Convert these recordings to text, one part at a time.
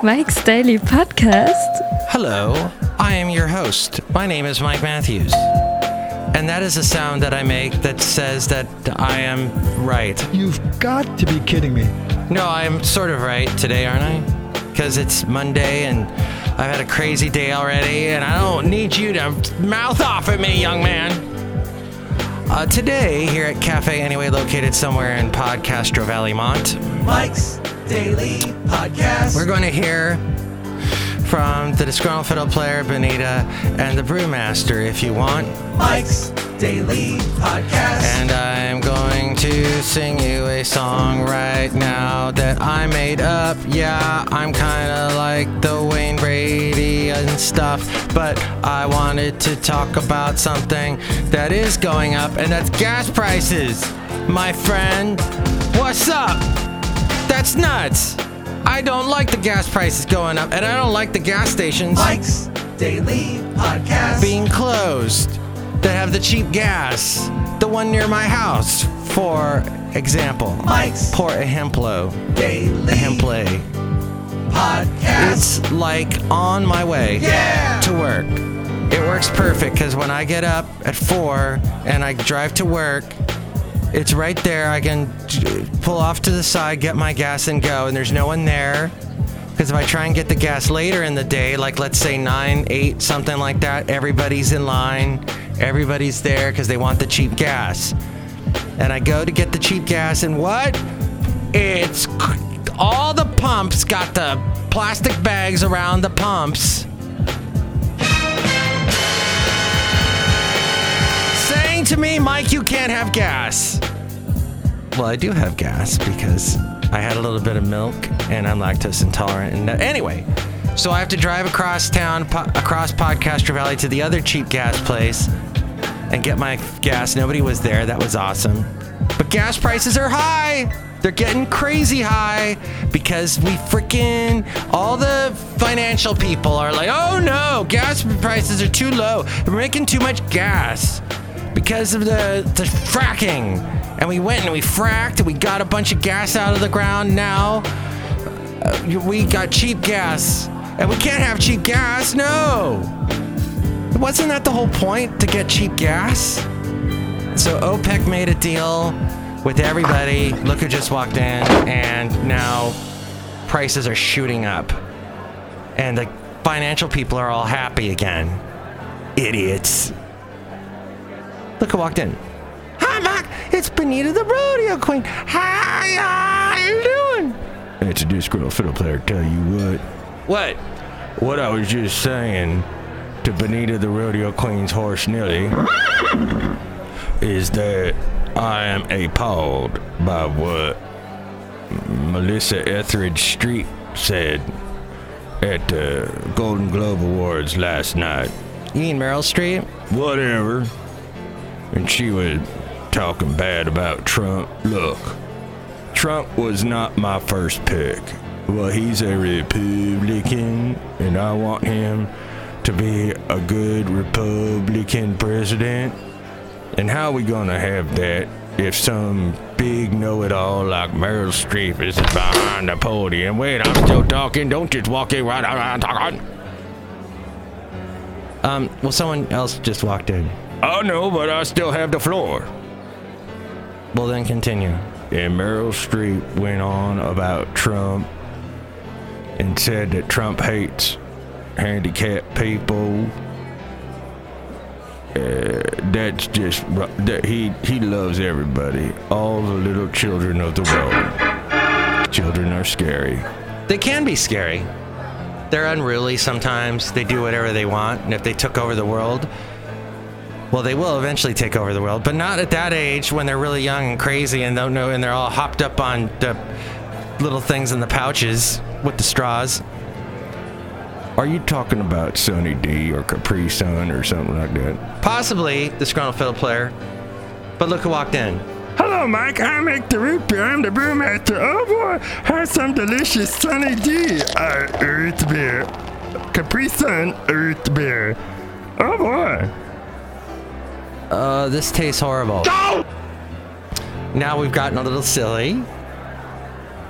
Mike's Daily Podcast. Hello, I am your host. My name is Mike Matthews. And that is a sound that I make that says that I am right. You've got to be kidding me. No, I'm sort of right today, aren't I? Because it's Monday and I've had a crazy day already, and I don't need you to mouth off at me, young man. Uh, today, here at Cafe Anyway, located somewhere in Podcastro Valley Mont, Mike's Daily Podcast. we're going to hear from the disgruntled fiddle player Benita and the brewmaster, if you want. Mike's Daily Podcast. And I'm going to sing you a song right now that I made up. Yeah, I'm kind of like the Wayne Brady and stuff, but I wanted to talk about something that is going up, and that's gas prices. My friend, what's up? That's nuts. I don't like the gas prices going up, and I don't like the gas stations Mike's Daily Podcast. being closed that have the cheap gas. The one near my house, for example. Mike's Port Ejemplo. Daily Ejemple. Podcast. It's like on my way Yeah. to work. It works perfect because when I get up at four and I drive to work, it's right there. I can pull off to the side, get my gas, and go. And there's no one there. Because if I try and get the gas later in the day, like let's say 9, 8, something like that, everybody's in line. Everybody's there because they want the cheap gas. And I go to get the cheap gas, and what? It's all the pumps got the plastic bags around the pumps. To me, Mike, you can't have gas. Well, I do have gas because I had a little bit of milk and I'm lactose intolerant. And uh, anyway, so I have to drive across town, po- across Podcaster Valley to the other cheap gas place and get my gas. Nobody was there. That was awesome. But gas prices are high. They're getting crazy high because we freaking all the financial people are like, "Oh no, gas prices are too low. We're making too much gas because of the the fracking." And we went and we fracked and we got a bunch of gas out of the ground. Now uh, we got cheap gas, and we can't have cheap gas. No. Wasn't that the whole point to get cheap gas? So OPEC made a deal with everybody. Look who just walked in, and now prices are shooting up. And the financial people are all happy again. Idiots. Look who walked in. Hi, Mark. It's Benita the Rodeo Queen. How you doing? It's a disgruntled fiddle player. Tell you what. What? What I was just saying to Benita the Rodeo Queen's horse Nelly is that I am appalled by what Melissa Etheridge Street said at the Golden Globe Awards last night. You mean Meryl Streep? Whatever. And she was talking bad about Trump. Look, Trump was not my first pick. Well, he's a Republican, and I want him to be a good Republican president. And how are we gonna have that if some big know-it-all like Meryl Streep is behind the podium? Wait, I'm still talking. Don't just walk in right around talking. Um, well, someone else just walked in. Oh no, but I still have the floor. Well, then continue. And Meryl Streep went on about Trump and said that Trump hates handicapped people. Uh, that's just that he he loves everybody, all the little children of the world. Children are scary. They can be scary. They're unruly sometimes. They do whatever they want, and if they took over the world, well, they will eventually take over the world, but not at that age when they're really young and crazy and don't know, and they're all hopped up on the little things in the pouches with the straws. Are you talking about Sunny D or Capri Sun or something like that? Possibly the disgruntled fiddle player. But look who walked in. Hello, Mike. I make the root beer. I'm the brewmaster. Oh boy, have some delicious Sunny D uh, earth beer. Capri Sun root beer. Oh boy. Uh, this tastes horrible. Now we've gotten a little silly.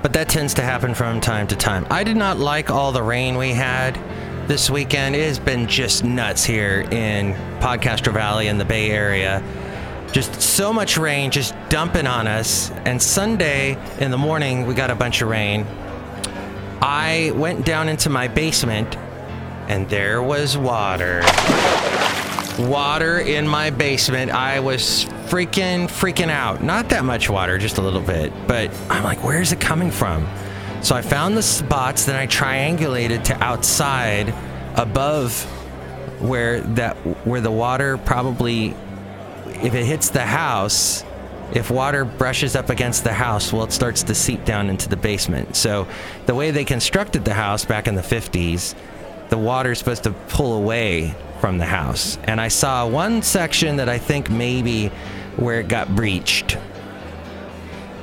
but that tends to happen from time to time. I did not like all the rain we had this weekend. It has been just nuts here in Podcaster Valley in the Bay Area. Just so much rain just dumping on us. And Sunday in the morning, we got a bunch of rain. I went down into my basement and there was water. Water in my basement. I was freaking, freaking out. Not that much water, just a little bit. But I'm like, where is it coming from? So I found the spots, then I triangulated to outside above where that where the water probably if it hits the house, if water brushes up against the house, well, it starts to seep down into the basement. So, the way they constructed the house back in the 50s, the water is supposed to pull away from the house. And I saw one section that I think maybe where it got breached.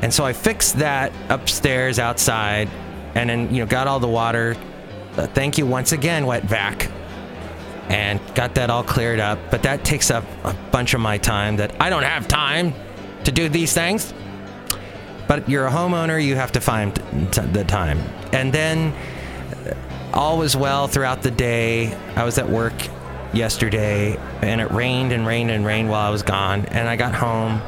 And so I fixed that upstairs outside and then, you know, got all the water. Uh, thank you once again, Wet Vac and got that all cleared up. But that takes up a bunch of my time that I don't have time to do these things. But you're a homeowner, you have to find t- the time. And then all was well throughout the day. I was at work yesterday and it rained and rained and rained while I was gone. And I got home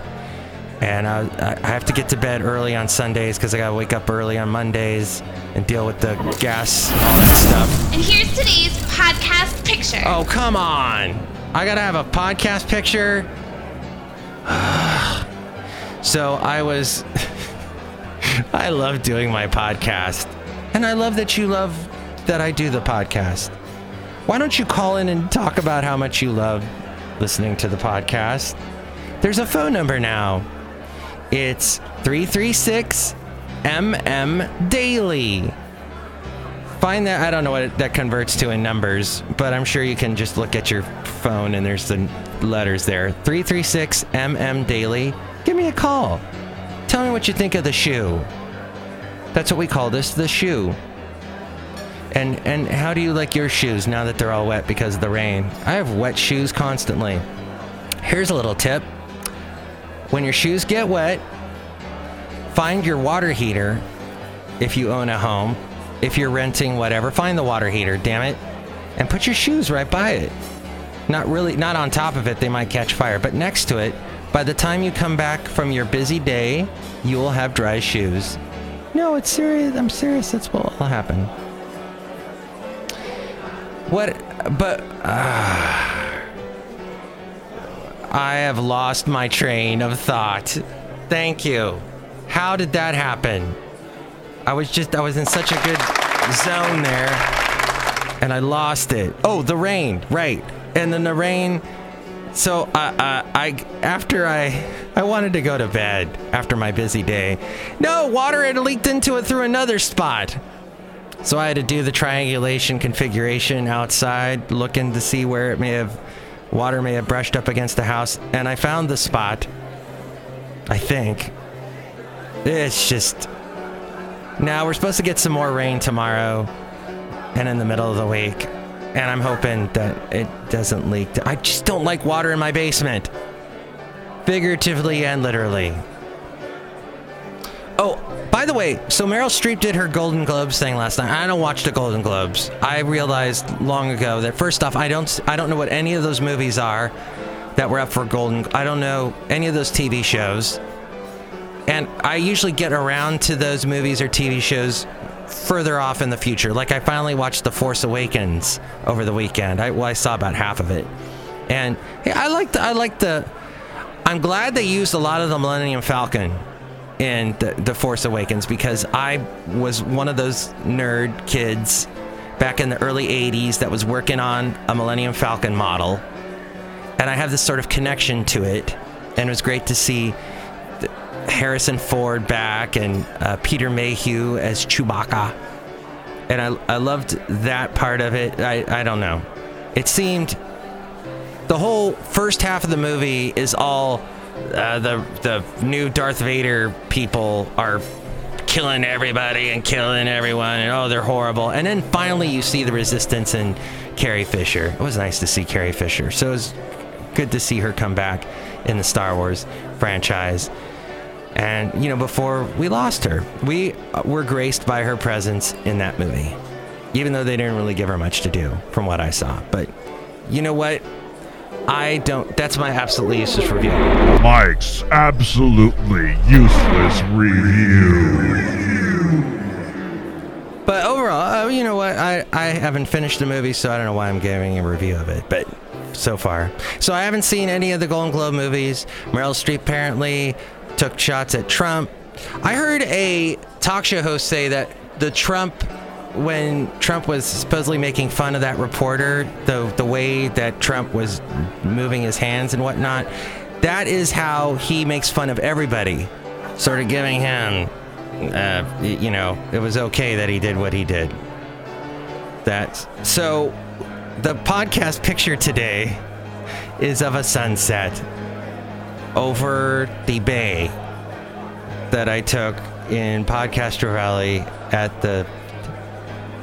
and I, I have to get to bed early on Sundays because I got to wake up early on Mondays and deal with the gas and all that stuff. And here's today's podcast picture. Oh, come on. I got to have a podcast picture. so I was. I love doing my podcast. And I love that you love that I do the podcast. Why don't you call in and talk about how much you love listening to the podcast? There's a phone number now. It's 336 MM Daily. Find that, I don't know what it, that converts to in numbers, but I'm sure you can just look at your phone and there's the letters there. 336 MM Daily. Give me a call. Tell me what you think of the shoe. That's what we call this, the shoe. And and how do you like your shoes now that they're all wet because of the rain? I have wet shoes constantly. Here's a little tip. When your shoes get wet, find your water heater if you own a home. If you're renting whatever, find the water heater, damn it. And put your shoes right by it. Not really not on top of it, they might catch fire, but next to it. By the time you come back from your busy day, you will have dry shoes. No, it's serious. I'm serious. That's what will happen. What? But uh, I have lost my train of thought. Thank you. How did that happen? I was just I was in such a good zone there, and I lost it. Oh, the rain, right? And then the rain. So I, I, I after I I wanted to go to bed after my busy day. No, water had leaked into it through another spot. So I had to do the triangulation configuration outside, looking to see where it may have water may have brushed up against the house, and I found the spot. I think. It's just now we're supposed to get some more rain tomorrow and in the middle of the week. And I'm hoping that it doesn't leak. I just don't like water in my basement. Figuratively and literally. By the way, so Meryl Streep did her Golden Globes thing last night. I don't watch the Golden Globes. I realized long ago that first off, I don't I don't know what any of those movies are that were up for Golden. I don't know any of those TV shows. And I usually get around to those movies or TV shows further off in the future. Like I finally watched The Force Awakens over the weekend. I, well, I saw about half of it, and hey, I like the I like the. I'm glad they used a lot of the Millennium Falcon in the, the Force Awakens because I was one of those nerd kids back in the early 80s that was working on a Millennium Falcon model, and I have this sort of connection to it, and it was great to see. Harrison Ford back and uh, Peter Mayhew as Chewbacca. And I, I loved that part of it. I, I don't know. It seemed the whole first half of the movie is all uh, the the new Darth Vader people are killing everybody and killing everyone and oh they're horrible. And then finally you see the resistance and Carrie Fisher. It was nice to see Carrie Fisher. So it was good to see her come back in the Star Wars franchise. And, you know, before we lost her, we uh, were graced by her presence in that movie, even though they didn't really give her much to do, from what I saw. But you know what? I don't, that's my absolutely useless review. Mike's absolutely useless review. But overall, uh, you know what? I, I haven't finished the movie, so I don't know why I'm giving a review of it. But so far, so I haven't seen any of the Golden Globe movies. Meryl Streep apparently took shots at Trump. I heard a talk show host say that the Trump, when Trump was supposedly making fun of that reporter, the the way that Trump was moving his hands and whatnot, that is how he makes fun of everybody, sort of giving him uh, you know, it was okay that he did what he did. That so. The podcast picture today is of a sunset over the bay that I took in Podcaster Valley at the.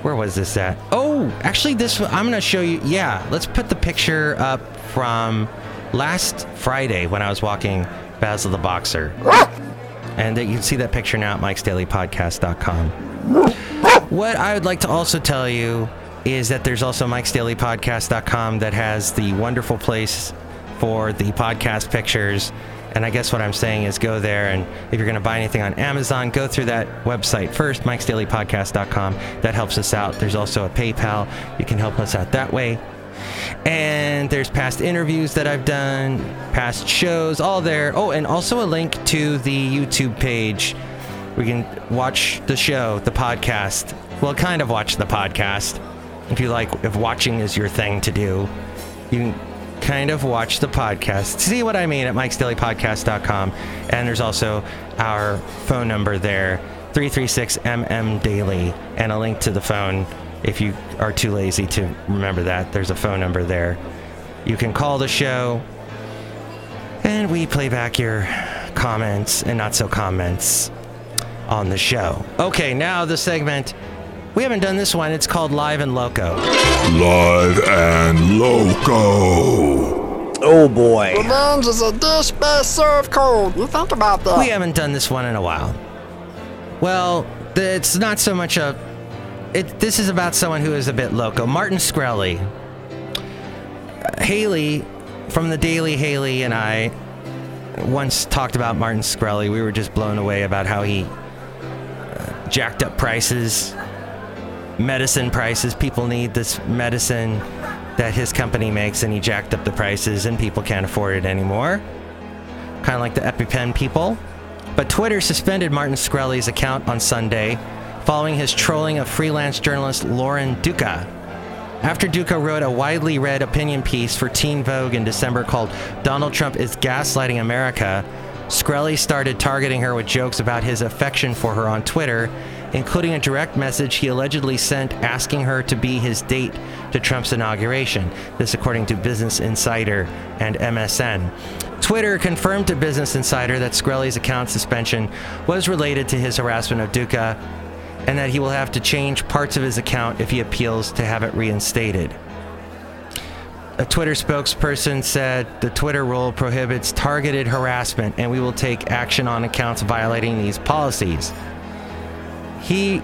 Where was this at? Oh, actually, this I'm gonna show you. Yeah, let's put the picture up from last Friday when I was walking Basil the Boxer. And you can see that picture now at mikesdailypodcast.com. What I would like to also tell you is that there's also mikesdailypodcast.com that has the wonderful place for the podcast pictures. And I guess what I'm saying is go there and if you're going to buy anything on Amazon, go through that website first, mikesdailypodcast.com. That helps us out. There's also a PayPal. You can help us out that way. And there's past interviews that I've done, past shows, all there. Oh, and also a link to the YouTube page. We can watch the show, the podcast. Well, kind of watch the podcast. If you like, if watching is your thing to do, you can kind of watch the podcast. See what I mean at mikesdailypodcast.com. And there's also our phone number there 336 MM Daily and a link to the phone if you are too lazy to remember that. There's a phone number there. You can call the show and we play back your comments and not so comments on the show. Okay, now the segment. We haven't done this one. It's called Live and Loco. Live and loco. Oh boy. Revenge is a dish best served cold. You think about that. We haven't done this one in a while. Well, it's not so much a. It, this is about someone who is a bit loco. Martin Shkreli. Uh, Haley from the Daily Haley and I once talked about Martin Shkreli. We were just blown away about how he uh, jacked up prices, medicine prices. People need this medicine that his company makes, and he jacked up the prices, and people can't afford it anymore kind of like the EpiPen people. But Twitter suspended Martin Shkreli's account on Sunday following his trolling of freelance journalist Lauren Duca. After Duca wrote a widely read opinion piece for Teen Vogue in December called Donald Trump is Gaslighting America, Shkreli started targeting her with jokes about his affection for her on Twitter, including a direct message he allegedly sent asking her to be his date to Trump's inauguration. This, according to Business Insider and MSN. Twitter confirmed to Business Insider that Shkreli's account suspension was related to his harassment of Duca and that he will have to change parts of his account if he appeals to have it reinstated. A Twitter spokesperson said the Twitter rule prohibits targeted harassment and we will take action on accounts violating these policies. He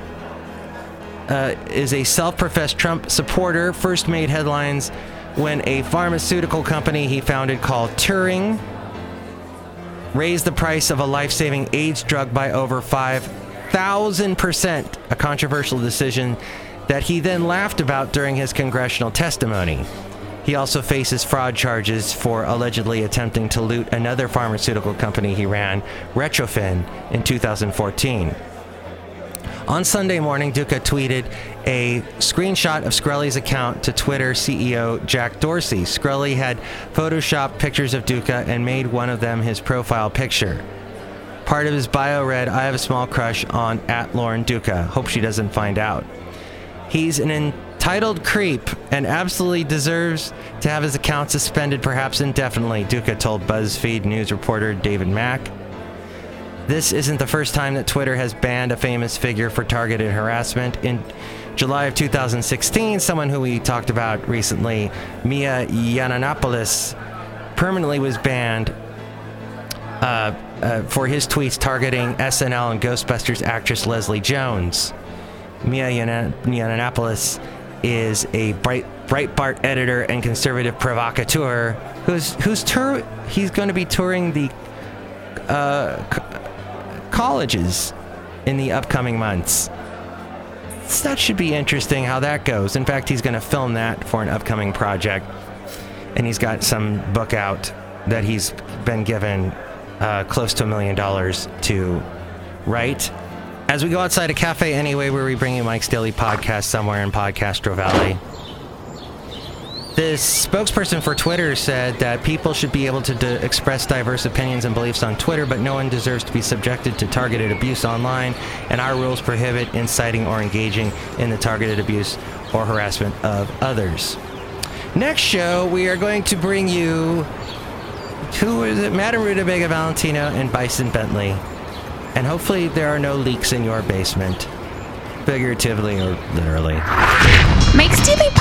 uh, is a self professed Trump supporter, first made headlines when a pharmaceutical company he founded called Turing raised the price of a life saving AIDS drug by over 5,000%, a controversial decision that he then laughed about during his congressional testimony. He also faces fraud charges for allegedly attempting to loot another pharmaceutical company he ran, Retrophin, in 2014. On Sunday morning, Duca tweeted a screenshot of Shkreli's account to Twitter CEO Jack Dorsey. Shkreli had photoshopped pictures of Duca and made one of them his profile picture. Part of his bio read, I have a small crush on at Lauren Duca. Hope she doesn't find out. He's an entitled creep and absolutely deserves to have his account suspended, perhaps indefinitely, Duca told BuzzFeed news reporter David Mack. This isn't the first time that Twitter has banned a famous figure for targeted harassment. In July of 2016, someone who we talked about recently, Milo Yiannopoulos, permanently was banned uh, uh, for his tweets targeting SNL and Ghostbusters actress Leslie Jones. Milo Yiannopoulos is a Bright Breitbart editor and conservative provocateur who's who's tour he's going to be touring the uh, colleges in the upcoming months. So that should be interesting how that goes. In fact, he's going to film that for an upcoming project, and he's got some book out that he's been given uh, close to a million dollars to write. As we go outside a cafe anyway, where we bring you Mike's Daily Podcast somewhere in Podcastro Valley. This spokesperson for Twitter said that people should be able to d- express diverse opinions and beliefs on Twitter, but no one deserves to be subjected to targeted abuse online, and our rules prohibit inciting or engaging in the targeted abuse or harassment of others. Next show, we are going to bring you who is it? Madame Rutabaga Valentino and Bison Bentley. And hopefully there are no leaks in your basement, figuratively or literally. Mike's Daily